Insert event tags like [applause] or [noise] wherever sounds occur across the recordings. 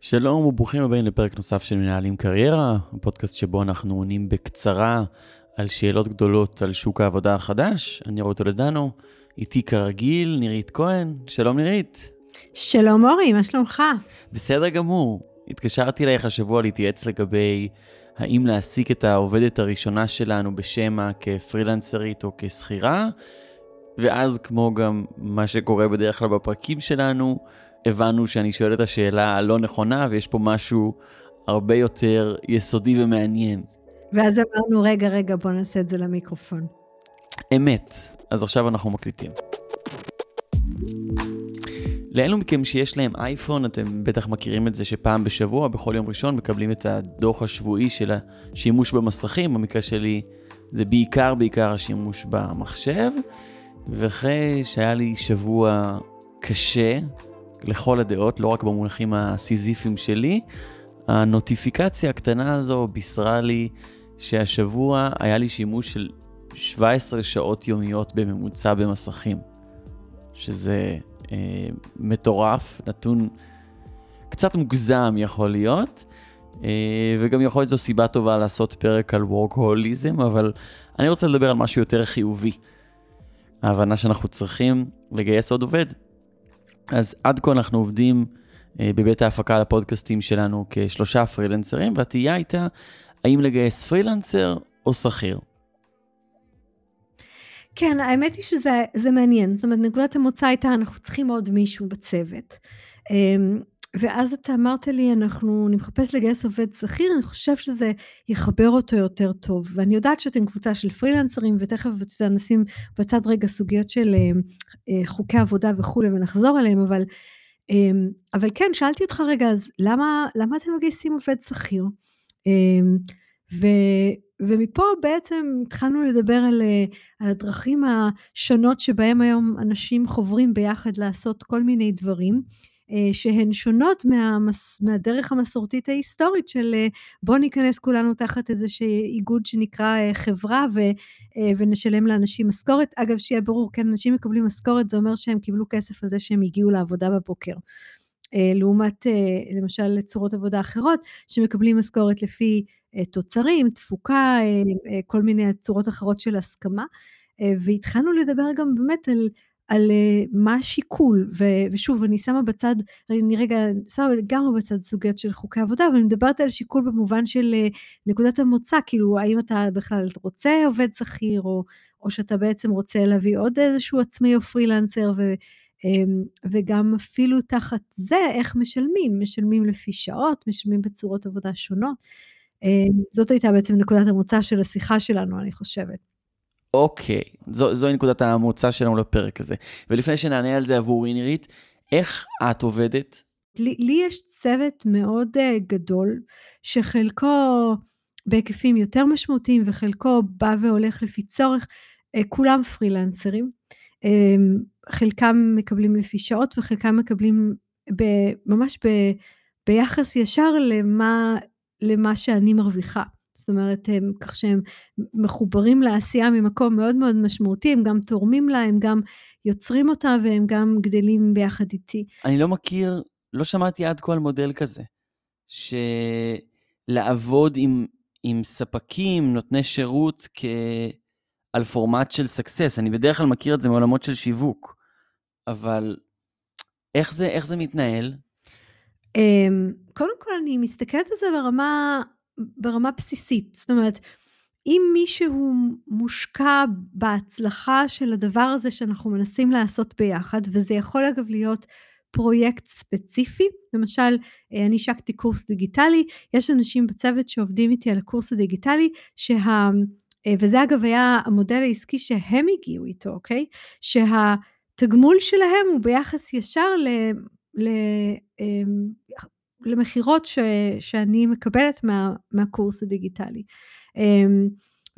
שלום וברוכים הבאים לפרק נוסף של מנהלים קריירה, הפודקאסט שבו אנחנו עונים בקצרה על שאלות גדולות על שוק העבודה החדש. אני רואה טולדנו, איתי כרגיל, נירית כהן. שלום נירית. שלום אורי, מה שלומך? בסדר גמור. התקשרתי אלייך השבוע להתייעץ לגבי האם להעסיק את העובדת הראשונה שלנו בשמע כפרילנסרית או כשכירה, ואז כמו גם מה שקורה בדרך כלל בפרקים שלנו, הבנו שאני שואל את השאלה הלא נכונה, ויש פה משהו הרבה יותר יסודי ומעניין. ואז אמרנו, רגע, רגע, בוא נעשה את זה למיקרופון. אמת. אז עכשיו אנחנו מקליטים. לאלו מכם שיש להם אייפון, אתם בטח מכירים את זה שפעם בשבוע, בכל יום ראשון, מקבלים את הדוח השבועי של השימוש במסכים. במקרה שלי זה בעיקר בעיקר השימוש במחשב. ואחרי שהיה לי שבוע קשה, לכל הדעות, לא רק במונחים הסיזיפיים שלי, הנוטיפיקציה הקטנה הזו בישרה לי שהשבוע היה לי שימוש של 17 שעות יומיות בממוצע במסכים, שזה אה, מטורף, נתון קצת מוגזם יכול להיות, אה, וגם יכול להיות זו סיבה טובה לעשות פרק על וורקהוליזם, אבל אני רוצה לדבר על משהו יותר חיובי. ההבנה שאנחנו צריכים לגייס עוד עובד. אז עד כה אנחנו עובדים אה, בבית ההפקה לפודקאסטים שלנו כשלושה פרילנסרים, והתהייה הייתה האם לגייס פרילנסר או שכיר. כן, האמת היא שזה מעניין. זאת אומרת, נקודת המוצא הייתה, אנחנו צריכים עוד מישהו בצוות. ואז אתה אמרת לי, אנחנו, אני מחפש לגייס עובד שכיר, אני חושב שזה יחבר אותו יותר טוב. ואני יודעת שאתם קבוצה של פרילנסרים, ותכף, אתה יודע, נשים בצד רגע סוגיות של אה, אה, חוקי עבודה וכולי, ונחזור אליהם, אבל, אה, אבל כן, שאלתי אותך רגע, אז למה, למה אתם מגייסים עובד שכיר? אה, ו, ומפה בעצם התחלנו לדבר על, אה, על הדרכים השונות שבהם היום אנשים חוברים ביחד לעשות כל מיני דברים. אה, שהן שונות מהמס, מהדרך המסורתית ההיסטורית של אה, בוא ניכנס כולנו תחת איזה איגוד שנקרא אה, חברה ו, ונשלם לאנשים משכורת. אגב, שיהיה ברור, כן, אנשים מקבלים משכורת, זה אומר שהם קיבלו כסף על זה שהם הגיעו לעבודה בבוקר. לעומת למשל צורות עבודה אחרות שמקבלים משכורת לפי תוצרים, תפוקה, כל מיני צורות אחרות של הסכמה. והתחלנו לדבר גם באמת על על uh, מה השיקול, ו- ושוב, אני שמה בצד, אני רגע שמה לגמרי בצד סוגיות של חוקי עבודה, אבל אני מדברת על שיקול במובן של uh, נקודת המוצא, כאילו, האם אתה בכלל רוצה עובד שכיר, או, או שאתה בעצם רוצה להביא עוד איזשהו עצמאי או פרילנסר, ו, um, וגם אפילו תחת זה, איך משלמים, משלמים לפי שעות, משלמים בצורות עבודה שונות. Um, זאת הייתה בעצם נקודת המוצא של השיחה שלנו, אני חושבת. אוקיי, זו, זוהי נקודת המוצא שלנו לפרק הזה. ולפני שנענה על זה עבורי נירית, איך את עובדת? לי, לי יש צוות מאוד uh, גדול, שחלקו בהיקפים יותר משמעותיים וחלקו בא והולך לפי צורך, uh, כולם פרילנסרים. Um, חלקם מקבלים לפי שעות וחלקם מקבלים ב, ממש ב, ביחס ישר למה, למה שאני מרוויחה. זאת אומרת, הם, כך שהם מחוברים לעשייה ממקום מאוד מאוד משמעותי, הם גם תורמים לה, הם גם יוצרים אותה והם גם גדלים ביחד איתי. אני לא מכיר, לא שמעתי עד כה על מודל כזה, שלעבוד עם, עם ספקים, נותני שירות, כ... על פורמט של סקסס. אני בדרך כלל מכיר את זה מעולמות של שיווק, אבל איך זה, איך זה מתנהל? אמ, קודם כל, אני מסתכלת על זה ברמה ברמה בסיסית. זאת אומרת, אם מישהו מושקע בהצלחה של הדבר הזה שאנחנו מנסים לעשות ביחד, וזה יכול אגב להיות פרויקט ספציפי, למשל, אה, אני השקתי קורס דיגיטלי, יש אנשים בצוות שעובדים איתי על הקורס הדיגיטלי, שה... אה, וזה אגב היה המודל העסקי שהם הגיעו איתו, אוקיי? שהתגמול שלהם הוא ביחס ישר ל... ל... למכירות שאני מקבלת מה, מהקורס הדיגיטלי. אמ,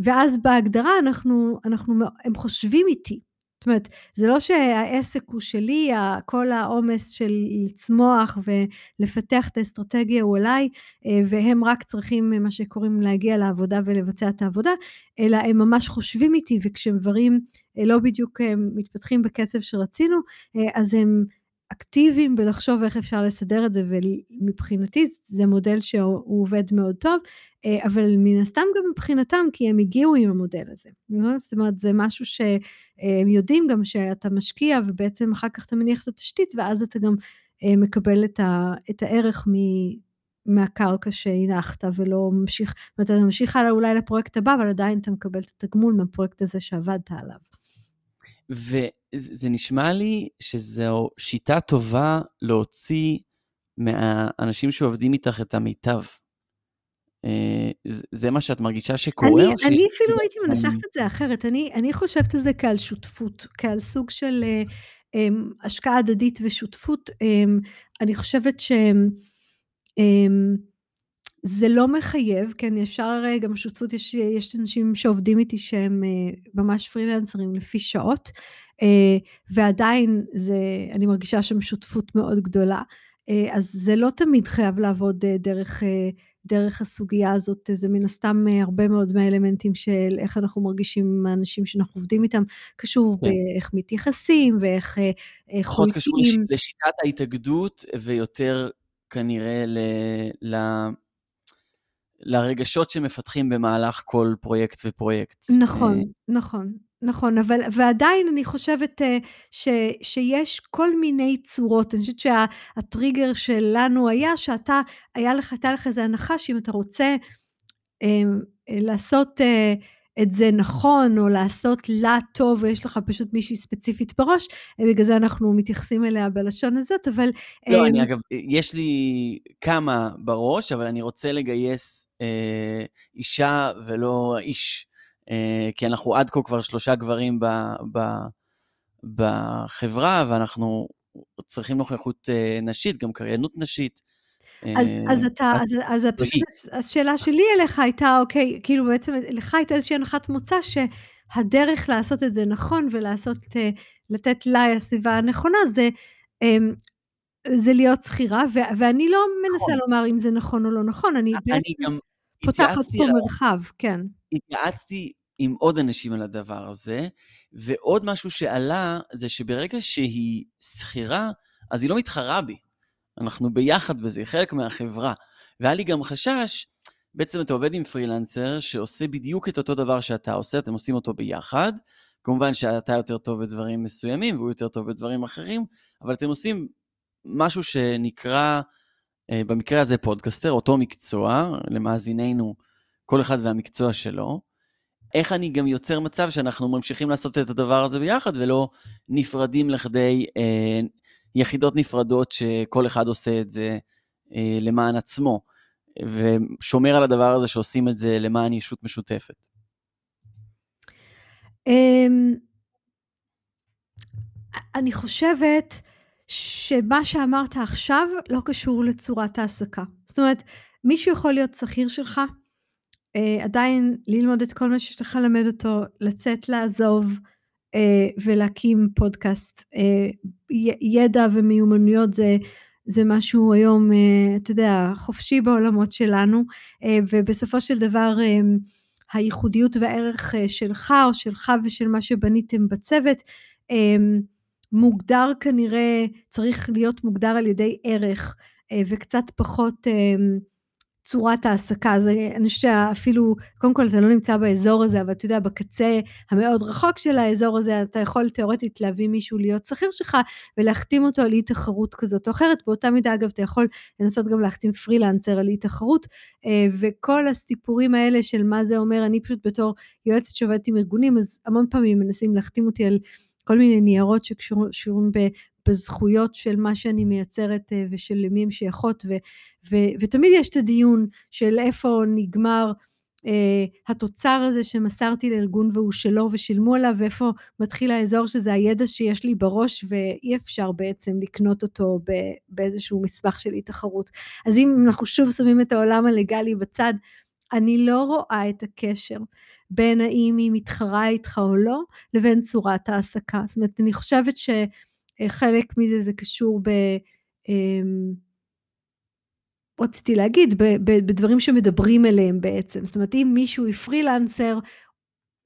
ואז בהגדרה אנחנו, אנחנו, הם חושבים איתי. זאת אומרת, זה לא שהעסק הוא שלי, כל העומס של לצמוח ולפתח את האסטרטגיה הוא עליי, אה, והם רק צריכים, מה שקוראים, להגיע לעבודה ולבצע את העבודה, אלא הם ממש חושבים איתי, וכשדברים אה, לא בדיוק אה, מתפתחים בקצב שרצינו, אז הם אקטיביים בלחשוב איך אפשר לסדר את זה, ומבחינתי זה מודל שהוא עובד מאוד טוב, אה, אבל מן הסתם גם מבחינתם, כי הם הגיעו עם המודל הזה. זאת אומרת, זה משהו שהם יודעים גם שאתה משקיע, ובעצם אחר כך אתה מניח את התשתית, ואז אתה גם אה, מקבל את הערך מהקרקע שהנחת ולא ממשיך, זאת אומרת, אתה ממשיך הלאה אולי לפרויקט הבא, אבל עדיין אתה מקבל את התגמול מהפרויקט הזה שעבדת עליו. וזה נשמע לי שזו שיטה טובה להוציא מהאנשים שעובדים איתך את המיטב. אה, זה מה שאת מרגישה שקורה? אני, ש... אני אפילו הייתי מנסחת את זה אחרת. אני, אני חושבת על זה כעל שותפות, כעל סוג של um, השקעה הדדית ושותפות. Um, אני חושבת ש... Um, זה לא מחייב, כן, אפשר גם שותפות, יש, יש אנשים שעובדים איתי שהם ממש פרילנסרים לפי שעות, ועדיין זה, אני מרגישה שם שותפות מאוד גדולה, אז זה לא תמיד חייב לעבוד דרך, דרך הסוגיה הזאת, זה מן הסתם הרבה מאוד מהאלמנטים של איך אנחנו מרגישים עם האנשים שאנחנו עובדים איתם, קשור כן. באיך מתייחסים ואיך חולקים. פחות קשור לשיטת ההתאגדות ויותר כנראה ל... ל... לרגשות שמפתחים במהלך כל פרויקט ופרויקט. נכון, אה, נכון, נכון, אבל ועדיין אני חושבת אה, ש, שיש כל מיני צורות, אני חושבת שהטריגר שלנו היה שאתה, היה לך, הייתה לך איזו הנחה שאם אתה רוצה אה, לעשות אה, את זה נכון, או לעשות לה טוב, ויש לך פשוט מישהי ספציפית בראש, אה, בגלל זה אנחנו מתייחסים אליה בלשון הזאת, אבל... לא, אני אגב, יש לי כמה בראש, אבל אני רוצה לגייס אה, אישה ולא איש, אה, כי אנחנו עד כה כבר שלושה גברים ב, ב, בחברה, ואנחנו צריכים נוכחות אה, נשית, גם קריינות נשית. אז, אז אתה, אז, פשוט השאלה שלי אליך הייתה, אוקיי, כאילו בעצם לך הייתה איזושהי הנחת מוצא שהדרך לעשות את זה נכון ולעשות, לתת לה הסביבה הנכונה זה, אמ, זה להיות שכירה, ואני לא מנסה נכון. לומר אם זה נכון או לא נכון, אני בעצם פותחת פה מרחב, כן. התייעצתי עם עוד אנשים על הדבר הזה, ועוד משהו שעלה זה שברגע שהיא שכירה, אז היא לא מתחרה בי. אנחנו ביחד בזה, חלק מהחברה. והיה לי גם חשש, בעצם אתה עובד עם פרילנסר שעושה בדיוק את אותו דבר שאתה עושה, אתם עושים אותו ביחד. כמובן שאתה יותר טוב בדברים מסוימים והוא יותר טוב בדברים אחרים, אבל אתם עושים משהו שנקרא, אה, במקרה הזה פודקסטר, אותו מקצוע, למאזיננו, כל אחד והמקצוע שלו. איך אני גם יוצר מצב שאנחנו ממשיכים לעשות את הדבר הזה ביחד ולא נפרדים לכדי אה, יחידות נפרדות שכל אחד עושה את זה אה, למען עצמו, ושומר על הדבר הזה שעושים את זה למען ישות משותפת. אמ, אני חושבת שמה שאמרת עכשיו לא קשור לצורת העסקה. זאת אומרת, מישהו יכול להיות שכיר שלך, אה, עדיין ללמוד את כל מה שיש לך ללמד אותו, לצאת לעזוב, ולהקים פודקאסט. אה, ידע ומיומנויות זה, זה משהו היום, אה, אתה יודע, חופשי בעולמות שלנו, ובסופו של דבר הייחודיות והערך שלך או שלך ושל מה שבניתם בצוות, מוגדר כנראה, צריך להיות מוגדר על ידי ערך וקצת פחות צורת העסקה, אז אני חושבת שאפילו, קודם כל אתה לא נמצא באזור הזה, אבל אתה יודע, בקצה המאוד רחוק של האזור הזה, אתה יכול תאורטית להביא מישהו להיות שכיר שלך, ולהחתים אותו על אי תחרות כזאת או אחרת, באותה מידה אגב אתה יכול לנסות גם להחתים פרילנסר על אי תחרות, אה, וכל הסיפורים האלה של מה זה אומר, אני פשוט בתור יועצת שעובדת עם ארגונים, אז המון פעמים מנסים להחתים אותי על כל מיני ניירות שקשורים בזכויות של מה שאני מייצרת אה, ושל למי הן שייכות, ו, ותמיד יש את הדיון של איפה נגמר אה, התוצר הזה שמסרתי לארגון והוא שלו ושילמו עליו, ואיפה מתחיל האזור שזה הידע שיש לי בראש ואי אפשר בעצם לקנות אותו באיזשהו מסמך של אי תחרות. אז אם אנחנו שוב שמים את העולם הלגלי בצד, אני לא רואה את הקשר בין האם היא מתחרה איתך או לא, לבין צורת העסקה. זאת אומרת, אני חושבת ש... אה, חלק מזה זה קשור ב... אמ, רציתי להגיד, בדברים שמדברים אליהם בעצם. זאת אומרת, אם מישהו היא פרילנסר,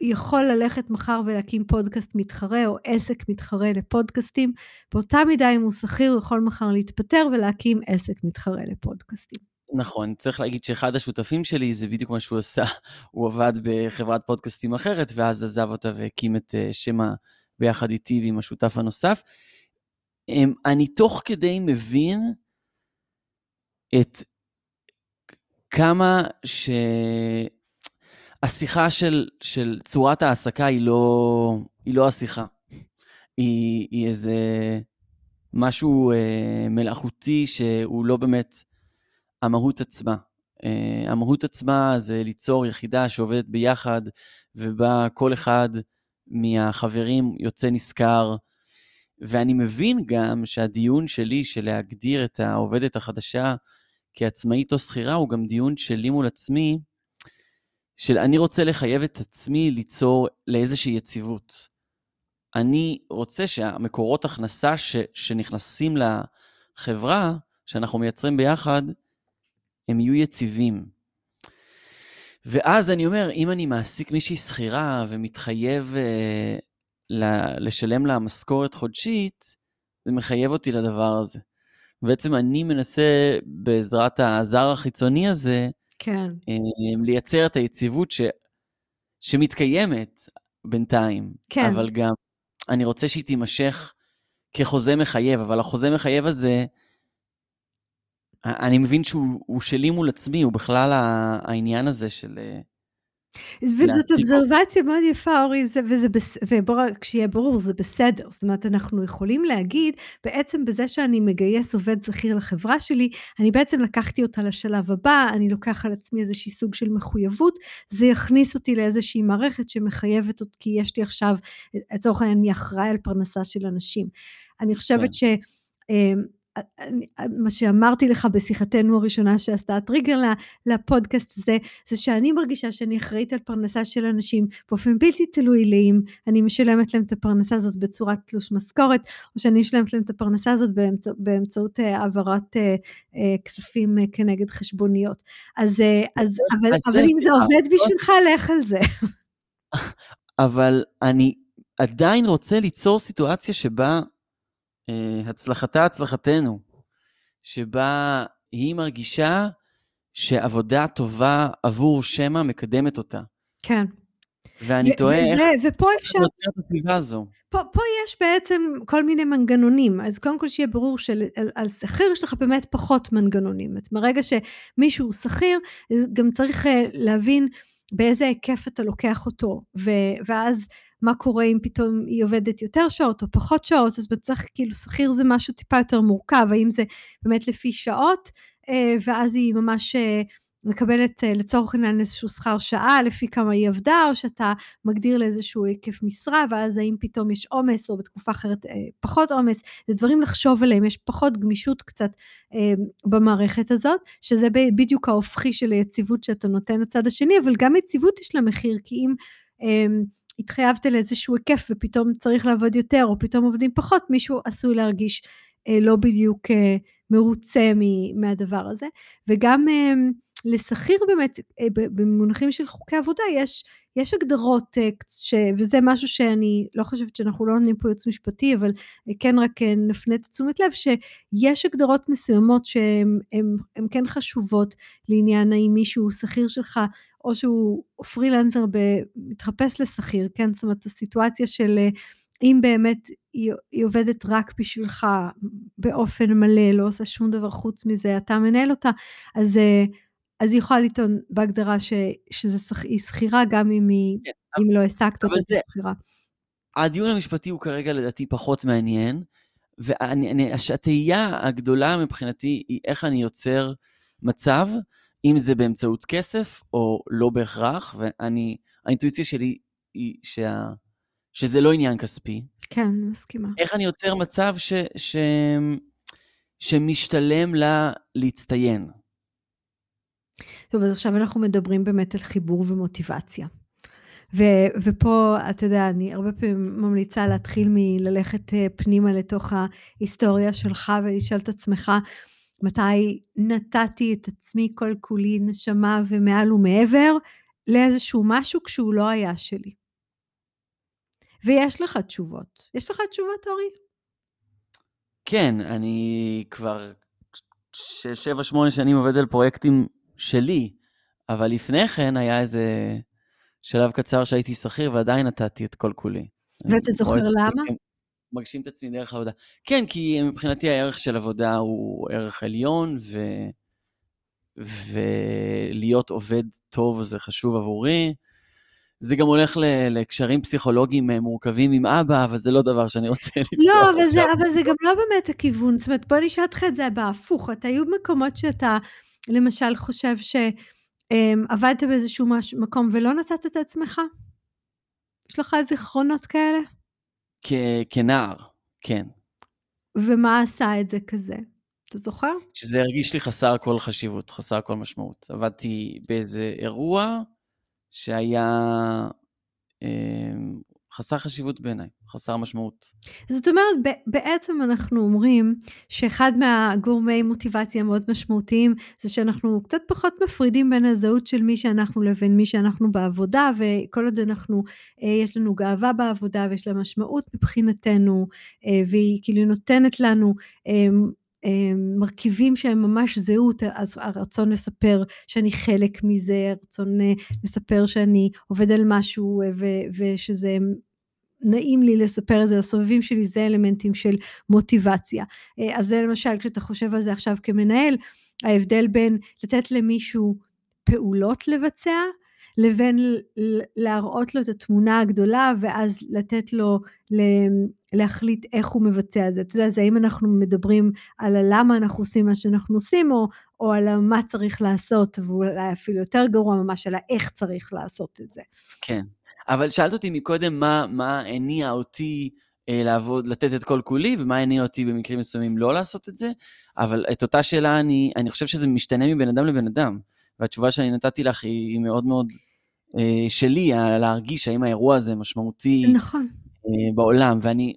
יכול ללכת מחר ולהקים פודקאסט מתחרה או עסק מתחרה לפודקאסטים, באותה מידה אם הוא שכיר הוא יכול מחר להתפטר ולהקים עסק מתחרה לפודקאסטים. נכון, צריך להגיד שאחד השותפים שלי זה בדיוק מה שהוא עשה, הוא עבד בחברת פודקאסטים אחרת ואז עזב אותה והקים את אה, שמע ביחד איתי ועם השותף הנוסף. אמ, אני תוך כדי מבין את כמה שהשיחה של, של צורת ההעסקה היא לא, היא לא השיחה. היא, היא איזה משהו אה, מלאכותי שהוא לא באמת המהות עצמה. אה, המהות עצמה זה ליצור יחידה שעובדת ביחד, ובה כל אחד מהחברים יוצא נשכר. ואני מבין גם שהדיון שלי של להגדיר את העובדת החדשה כעצמאית או שכירה הוא גם דיון שלי מול עצמי, של אני רוצה לחייב את עצמי ליצור לאיזושהי יציבות. אני רוצה שהמקורות הכנסה ש, שנכנסים לחברה, שאנחנו מייצרים ביחד, הם יהיו יציבים. ואז אני אומר, אם אני מעסיק מישהי שכירה ומתחייב אה, לשלם לה משכורת חודשית, זה מחייב אותי לדבר הזה. בעצם אני מנסה בעזרת הזר החיצוני הזה, כן. אה, לייצר את היציבות ש... שמתקיימת בינתיים. כן. אבל גם אני רוצה שהיא תימשך כחוזה מחייב, אבל החוזה מחייב הזה, אני מבין שהוא שלי מול עצמי, הוא בכלל העניין הזה של... וזאת אובזרבציה מאוד יפה, אורי, וזה, ובוא רק שיהיה ברור, זה בסדר. זאת אומרת, אנחנו יכולים להגיד, בעצם בזה שאני מגייס עובד שכיר לחברה שלי, אני בעצם לקחתי אותה לשלב הבא, אני לוקח על עצמי איזושהי סוג של מחויבות, זה יכניס אותי לאיזושהי מערכת שמחייבת אותי, כי יש לי עכשיו, לצורך העניין, אני אחראי על פרנסה של אנשים. אני חושבת כן. ש... מה שאמרתי לך בשיחתנו הראשונה שעשתה הטריגר לפודקאסט הזה, זה שאני מרגישה שאני אחראית על פרנסה של אנשים באופן בלתי תלוי לי אם אני משלמת להם את הפרנסה הזאת בצורת תלוש משכורת, או שאני משלמת להם את הפרנסה הזאת באמצע, באמצעות אה, העברת אה, אה, כספים אה, כנגד חשבוניות. אז, אה, אז אבל, אבל אם זה עובד בשבילך, לך על זה. [laughs] אבל אני עדיין רוצה ליצור סיטואציה שבה הצלחתה הצלחתנו, שבה היא מרגישה שעבודה טובה עבור שמע מקדמת אותה. כן. ואני ו- תוהה איך ופה אפשר... נוצר את הסביבה הזו. פה, פה יש בעצם כל מיני מנגנונים, אז קודם כל שיהיה ברור שעל שכיר יש לך באמת פחות מנגנונים. זאת אומרת, ברגע שמישהו שכיר, גם צריך אה, להבין באיזה היקף אתה לוקח אותו, ו- ואז מה קורה אם פתאום היא עובדת יותר שעות או פחות שעות, אז צריך, כאילו, שכיר זה משהו טיפה יותר מורכב, האם זה באמת לפי שעות, אה, ואז היא ממש אה, מקבלת אה, לצורך העניין איזשהו שכר שעה לפי כמה היא עבדה, או שאתה מגדיר לאיזשהו היקף משרה, ואז האם פתאום יש עומס, או בתקופה אחרת פחות עומס, זה דברים לחשוב עליהם, יש פחות גמישות קצת במערכת הזאת, שזה בדיוק ההופכי של היציבות שאתה נותן לצד השני, אבל גם יציבות יש לה מחיר, כי אם... התחייבת לאיזשהו היקף ופתאום צריך לעבוד יותר או פתאום עובדים פחות, מישהו עשוי להרגיש אה, לא בדיוק אה, מרוצה מהדבר הזה. וגם אה, לשכיר באמת, אה, במונחים של חוקי עבודה, יש, יש הגדרות, אה, ש, וזה משהו שאני לא חושבת שאנחנו לא נותנים פה ייעוץ משפטי, אבל אה, כן רק אה, נפנה את תשומת לב, שיש הגדרות מסוימות שהן כן חשובות לעניין האם מישהו שכיר שלך או שהוא פרילנסר מתחפש לשכיר, כן? זאת אומרת, הסיטואציה של אה, אם באמת היא, היא עובדת רק בשבילך באופן מלא, לא עושה שום דבר חוץ מזה, אתה מנהל אותה, אז, אה, אז היא יכולה לטעון בהגדרה ש, שזה שכירה גם אם, היא, כן, אם לא העסקת אותה כשכירה. הדיון המשפטי הוא כרגע לדעתי פחות מעניין, והתהייה הגדולה מבחינתי היא איך אני יוצר מצב אם זה באמצעות כסף או לא בהכרח, ואני, האינטואיציה שלי היא שה, שזה לא עניין כספי. כן, מסכימה. איך אני יוצר מצב ש, ש, שמשתלם לה להצטיין. טוב, אז עכשיו אנחנו מדברים באמת על חיבור ומוטיבציה. ו- ופה, אתה יודע, אני הרבה פעמים ממליצה להתחיל מללכת אה, פנימה לתוך ההיסטוריה שלך ולשאול את עצמך, מתי נתתי את עצמי כל כולי נשמה ומעל ומעבר לאיזשהו משהו כשהוא לא היה שלי. ויש לך תשובות. יש לך תשובות, אורי? כן, אני כבר שבע, שמונה שנים עובד על פרויקטים שלי, אבל לפני כן היה איזה שלב קצר שהייתי שכיר ועדיין נתתי את כל כולי. ואתה זוכר למה? מגשים את עצמי דרך העבודה. כן, כי מבחינתי הערך של עבודה הוא ערך עליון, ו... ולהיות עובד טוב זה חשוב עבורי. זה גם הולך לקשרים פסיכולוגיים אה, מורכבים עם אבא, אבל זה לא דבר שאני רוצה [laughs] לפתוח. לא, אבל זה, אבל זה גם לא באמת הכיוון. זאת אומרת, בוא נשאל אותך את זה בהפוך. אתה היו מקומות שאתה, למשל, חושב שעבדת אמ, באיזשהו מקום ולא נתת את עצמך? יש לך זיכרונות כאלה? כנער, כן. ומה עשה את זה כזה? אתה זוכר? שזה הרגיש לי חסר כל חשיבות, חסר כל משמעות. עבדתי באיזה אירוע שהיה אה, חסר חשיבות בעיניי, חסר משמעות. זאת אומרת, בעצם אנחנו אומרים שאחד מהגורמי מוטיבציה המאוד משמעותיים זה שאנחנו קצת פחות מפרידים בין הזהות של מי שאנחנו לבין מי שאנחנו בעבודה, וכל עוד אנחנו, אה, יש לנו גאווה בעבודה ויש לה משמעות מבחינתנו, אה, והיא כאילו נותנת לנו מרכיבים שהם ממש זהות, אז הרצון לספר שאני חלק מזה, הרצון לספר שאני עובד על משהו ושזה נעים לי לספר את זה לסובבים שלי, זה אלמנטים של מוטיבציה. אז זה למשל, כשאתה חושב על זה עכשיו כמנהל, ההבדל בין לתת למישהו פעולות לבצע, לבין להראות לו את התמונה הגדולה ואז לתת לו להחליט איך הוא מבצע את זה. אתה יודע, זה האם אנחנו מדברים על הלמה אנחנו עושים מה שאנחנו עושים, או, או על מה צריך לעשות, ואולי אפילו יותר גרוע ממש על האיך צריך לעשות את זה. כן, אבל שאלת אותי מקודם מה, מה הניע אותי אה, לעבוד, לתת את כל כולי, ומה הניע אותי במקרים מסוימים לא לעשות את זה, אבל את אותה שאלה אני, אני חושב שזה משתנה מבן אדם לבן אדם. והתשובה שאני נתתי לך היא, היא מאוד מאוד אה, שלי, להרגיש האם האירוע הזה משמעותי נכון. אה, בעולם. ואני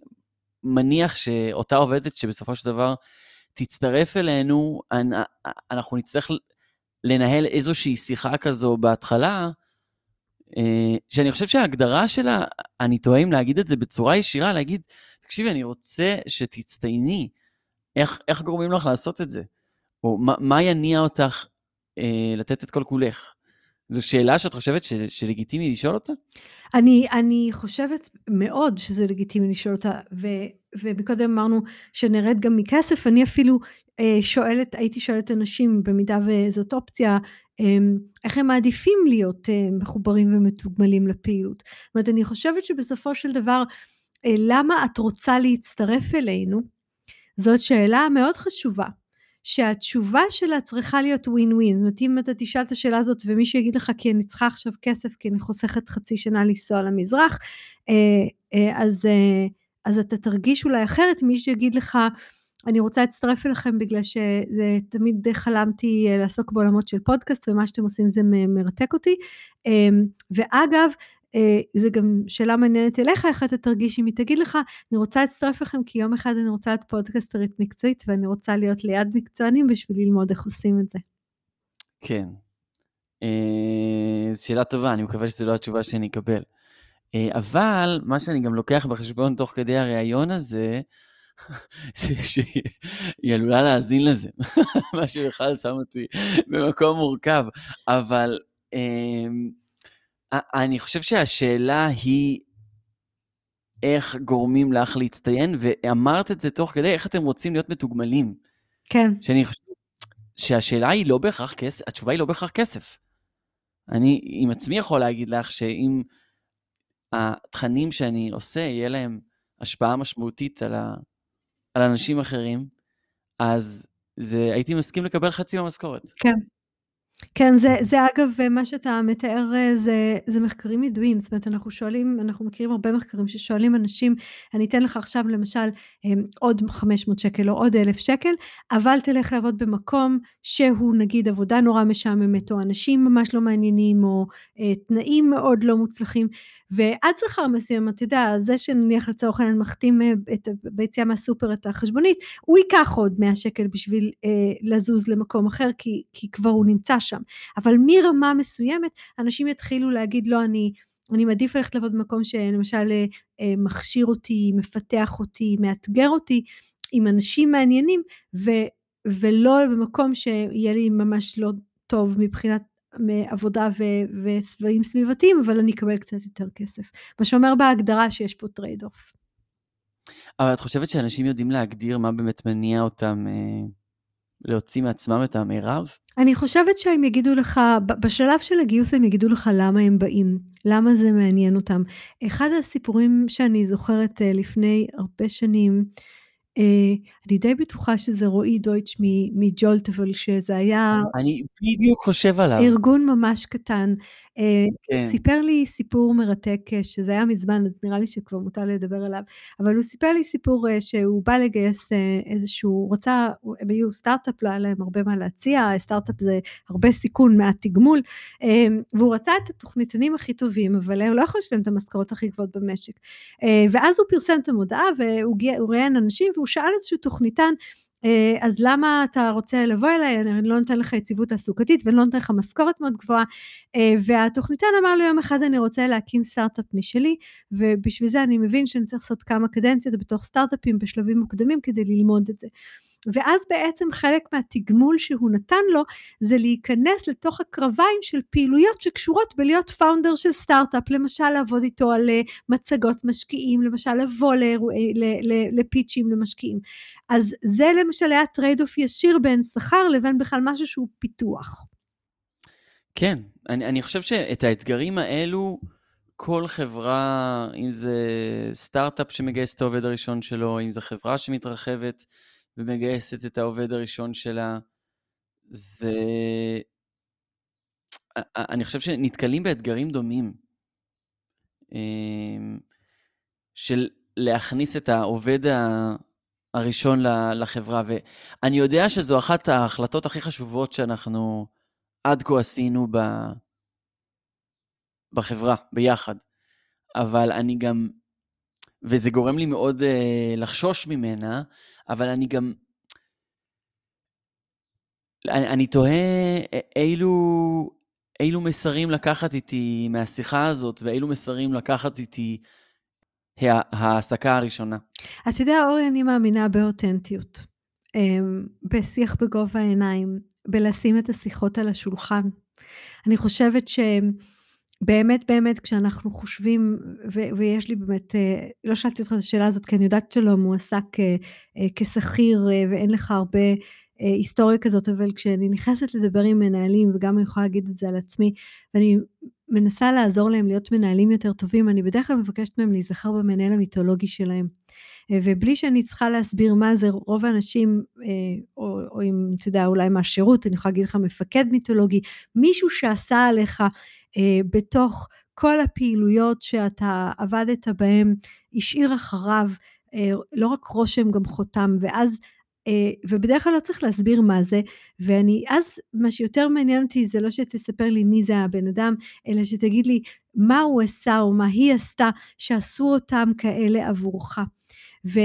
מניח שאותה עובדת שבסופו של דבר תצטרף אלינו, אנחנו נצטרך לנהל איזושהי שיחה כזו בהתחלה, אה, שאני חושב שההגדרה שלה, אני טועה אם להגיד את זה בצורה ישירה, להגיד, תקשיבי, אני רוצה שתצטייני, איך, איך גורמים לך לעשות את זה? או מה, מה יניע אותך אה, לתת את כל כולך? זו שאלה שאת חושבת ש, שלגיטימי לשאול אותה? אני, אני חושבת מאוד שזה לגיטימי לשאול אותה, ו, ומקודם אמרנו שנרד גם מכסף, אני אפילו אה, שואלת, הייתי שואלת אנשים, במידה וזאת אופציה, אה, איך הם מעדיפים להיות אה, מחוברים ומתוגמלים לפעילות. זאת אומרת, אני חושבת שבסופו של דבר, אה, למה את רוצה להצטרף אלינו? זאת שאלה מאוד חשובה. שהתשובה שלה צריכה להיות ווין ווין. זאת אומרת, אם אתה תשאל את השאלה הזאת ומישהו יגיד לך כי אני צריכה עכשיו כסף כי אני חוסכת חצי שנה לנסוע למזרח, אה, אה, אז, אה, אז אתה תרגיש אולי אחרת, מישהו יגיד לך, אני רוצה להצטרף אליכם בגלל שתמיד חלמתי לעסוק בעולמות של פודקאסט ומה שאתם עושים זה מרתק אותי. ואגב, זה גם שאלה מעניינת אליך, איך אתה תרגיש אם היא תגיד לך, אני רוצה להצטרף לכם כי יום אחד אני רוצה להיות פודקסטרית מקצועית ואני רוצה להיות ליד מקצוענים בשביל ללמוד איך עושים את זה. כן. אה, זו שאלה טובה, אני מקווה שזו לא התשובה שאני אקבל. אה, אבל מה שאני גם לוקח בחשבון תוך כדי הריאיון הזה, [laughs] זה שהיא עלולה להאזין לזה, [laughs] מה שבכלל שם אותי במקום מורכב. אבל אני חושב שהשאלה היא איך גורמים לך להצטיין, ואמרת את זה תוך כדי איך אתם רוצים להיות מתוגמלים. כן. שאני חושב שהשאלה היא לא בהכרח כסף, התשובה היא לא בהכרח כסף. אני עם עצמי יכול להגיד לך שאם התכנים שאני עושה, יהיה להם השפעה משמעותית על, ה, על אנשים אחרים, אז זה, הייתי מסכים לקבל חצי מהמשכורת. כן. כן, זה, זה אגב מה שאתה מתאר זה, זה מחקרים ידועים, זאת אומרת אנחנו שואלים, אנחנו מכירים הרבה מחקרים ששואלים אנשים, אני אתן לך עכשיו למשל עוד 500 שקל או עוד 1,000 שקל, אבל תלך לעבוד במקום שהוא נגיד עבודה נורא משעממת, או אנשים ממש לא מעניינים, או אה, תנאים מאוד לא מוצלחים, ועד שכר מסוים, אתה יודע, זה שנניח לצורך העניין מחתים אה, ביציאה מהסופר את החשבונית, הוא ייקח עוד 100 שקל בשביל אה, לזוז למקום אחר, כי, כי כבר הוא נמצא שם. אבל מרמה מסוימת, אנשים יתחילו להגיד, לא, אני... אני מעדיף ללכת לעבוד במקום שלמשל מכשיר אותי, מפתח אותי, מאתגר אותי, עם אנשים מעניינים, ו, ולא במקום שיהיה לי ממש לא טוב מבחינת עבודה וסבבים סביבתיים, אבל אני אקבל קצת יותר כסף. מה שאומר בהגדרה שיש פה trade off. אבל את חושבת שאנשים יודעים להגדיר מה באמת מניע אותם אה, להוציא מעצמם את המירב? אני חושבת שהם יגידו לך, בשלב של הגיוס הם יגידו לך למה הם באים, למה זה מעניין אותם. אחד הסיפורים שאני זוכרת אה, לפני הרבה שנים, אה, אני די בטוחה שזה רועי דויטש מג'ולט, אבל שזה היה... אני בדיוק חושב עליו. ארגון ממש קטן. אה, כן. סיפר לי סיפור מרתק, אה, שזה היה מזמן, אז נראה לי שכבר מותר לדבר עליו, אבל הוא סיפר לי סיפור שהוא בא לגייס איזשהו, רצה, הם היו סטארט-אפ, לא היה להם הרבה מה להציע, סטארט-אפ זה הרבה סיכון, מעט תגמול, והוא רצה את התוכניתנים הכי טובים, אבל הוא לא יכול לשלם את המשכורות הכי גבוהות במשק. ואז הוא פרסם את המודעה, והוא ראיין אנשים, והוא שאל איזשהו תוכניתן, אה, אז למה אתה רוצה לבוא אליי, אני לא נותן לך יציבות תעסוקתית ואני לא נותן לך משכורת מאוד גבוהה. אה, והתוכניתן אמר לי יום אחד אני רוצה להקים סטארט-אפ משלי, ובשביל זה אני מבין שאני צריך לעשות כמה קדנציות בתוך סטארט-אפים בשלבים מוקדמים כדי ללמוד את זה. ואז בעצם חלק מהתגמול שהוא נתן לו זה להיכנס לתוך הקרביים של פעילויות שקשורות בלהיות פאונדר של סטארט-אפ, למשל לעבוד איתו על אה, מצגות משקיעים, למשל לבוא לפיצ'ים למשקיעים. אז זה למשל היה trade off ישיר בין שכר לבין בכלל משהו שהוא פיתוח. כן, אני, אני חושב שאת האתגרים האלו, כל חברה, אם זה סטארט-אפ שמגייס את העובד הראשון שלו, אם זו חברה שמתרחבת, ומגייסת את העובד הראשון שלה, זה... אני חושב שנתקלים באתגרים דומים. אמ, של להכניס את העובד הראשון לחברה. ואני יודע שזו אחת ההחלטות הכי חשובות שאנחנו עד כה עשינו ב... בחברה, ביחד. אבל אני גם, וזה גורם לי מאוד uh, לחשוש ממנה, אבל אני גם... אני, אני תוהה אילו, אילו מסרים לקחת איתי מהשיחה הזאת, ואילו מסרים לקחת איתי העסקה הראשונה. אתה יודע, אורי, אני מאמינה באותנטיות. אמ, בשיח בגובה העיניים, בלשים את השיחות על השולחן. אני חושבת ש... באמת באמת כשאנחנו חושבים, ו- ויש לי באמת, אה, לא שאלתי אותך את השאלה הזאת כי אני יודעת שלא מועסק אה, אה, כשכיר ואין לך הרבה היסטוריה כזאת, אבל כשאני נכנסת לדבר עם מנהלים, וגם אני יכולה להגיד את זה על עצמי, ואני מנסה לעזור להם להיות מנהלים יותר טובים, אני בדרך כלל מבקשת מהם להיזכר במנהל המיתולוגי שלהם. ובלי שאני צריכה להסביר מה זה, רוב האנשים, או, או אם אתה יודע, אולי מהשירות, אני יכולה להגיד לך מפקד מיתולוגי, מישהו שעשה עליך בתוך כל הפעילויות שאתה עבדת בהן, השאיר אחריו אה, לא רק רושם, גם חותם, ואז אה, ובדרך כלל לא צריך להסביר מה זה, ואני, אז מה שיותר מעניין אותי זה לא שתספר לי מי זה הבן אדם, אלא שתגיד לי מה הוא עשה או מה היא עשתה שעשו אותם כאלה עבורך. ו,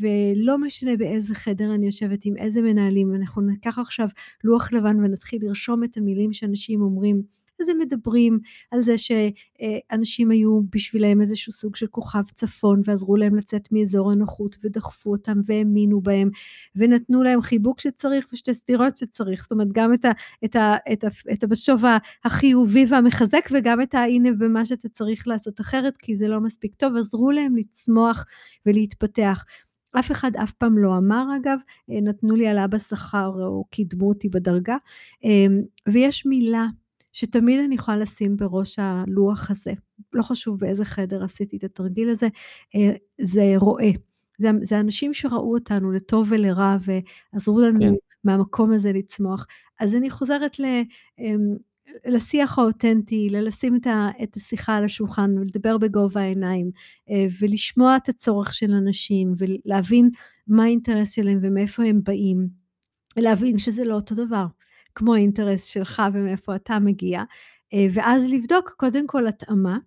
ולא משנה באיזה חדר אני יושבת עם איזה מנהלים, אנחנו ניקח עכשיו לוח לבן ונתחיל לרשום את המילים שאנשים אומרים אז הם מדברים על זה שאנשים היו בשבילם איזשהו סוג של כוכב צפון ועזרו להם לצאת מאזור הנוחות ודחפו אותם והאמינו בהם ונתנו להם חיבוק שצריך ושתי סדירות שצריך, זאת אומרת גם את, ה, את, ה, את, ה, את הבשוב החיובי והמחזק וגם את הנה במה שאתה צריך לעשות אחרת כי זה לא מספיק טוב, עזרו להם לצמוח ולהתפתח. אף אחד אף פעם לא אמר אגב, נתנו לי העלאה בשכר או קידמו אותי בדרגה, ויש מילה שתמיד אני יכולה לשים בראש הלוח הזה, לא חשוב באיזה חדר עשיתי את התרגיל הזה, אה, זה רואה. זה, זה אנשים שראו אותנו לטוב ולרע ועזרו לנו כן. מהמקום הזה לצמוח. אז אני חוזרת ל, אמ, לשיח האותנטי, ללשים את, ה, את השיחה על השולחן ולדבר בגובה העיניים אה, ולשמוע את הצורך של אנשים ולהבין מה האינטרס שלהם ומאיפה הם באים. להבין שזה לא אותו דבר. כמו האינטרס שלך ומאיפה אתה מגיע, אה, ואז לבדוק קודם כל התאמה,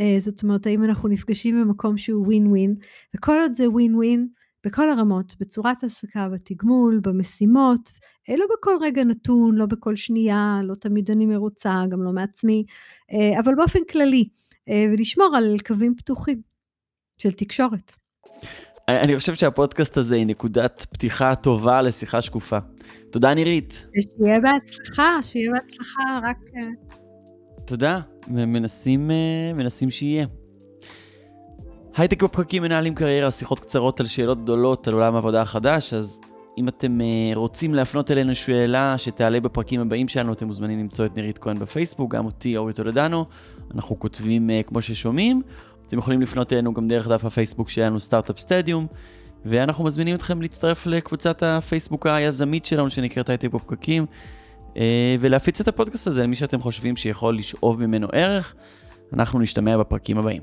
אה, זאת אומרת האם אנחנו נפגשים במקום שהוא ווין ווין, וכל עוד זה ווין ווין בכל הרמות, בצורת העסקה, בתגמול, במשימות, אה, לא בכל רגע נתון, לא בכל שנייה, לא תמיד אני מרוצה, גם לא מעצמי, אבל באופן כללי, ולשמור על קווים פתוחים של תקשורת. אני חושב שהפודקאסט הזה היא נקודת פתיחה טובה לשיחה שקופה. תודה נירית. שיהיה בהצלחה, שיהיה בהצלחה, רק... תודה, מנסים, מנסים שיהיה. הייטק בפרקים מנהלים קריירה, שיחות קצרות על שאלות גדולות על עולם העבודה החדש, אז אם אתם רוצים להפנות אלינו שאלה שתעלה בפרקים הבאים שלנו, אתם מוזמנים למצוא את נירית כהן בפייסבוק, גם אותי, אורי טולדנו, אנחנו כותבים כמו ששומעים. אתם יכולים לפנות אלינו גם דרך דף הפייסבוק שלנו, סטארט-אפ סטדיום, ואנחנו מזמינים אתכם להצטרף לקבוצת הפייסבוק היזמית שלנו שנקראת הייטק בפקקים, uh, ולהפיץ את הפודקאסט הזה למי שאתם חושבים שיכול לשאוב ממנו ערך. אנחנו נשתמע בפרקים הבאים.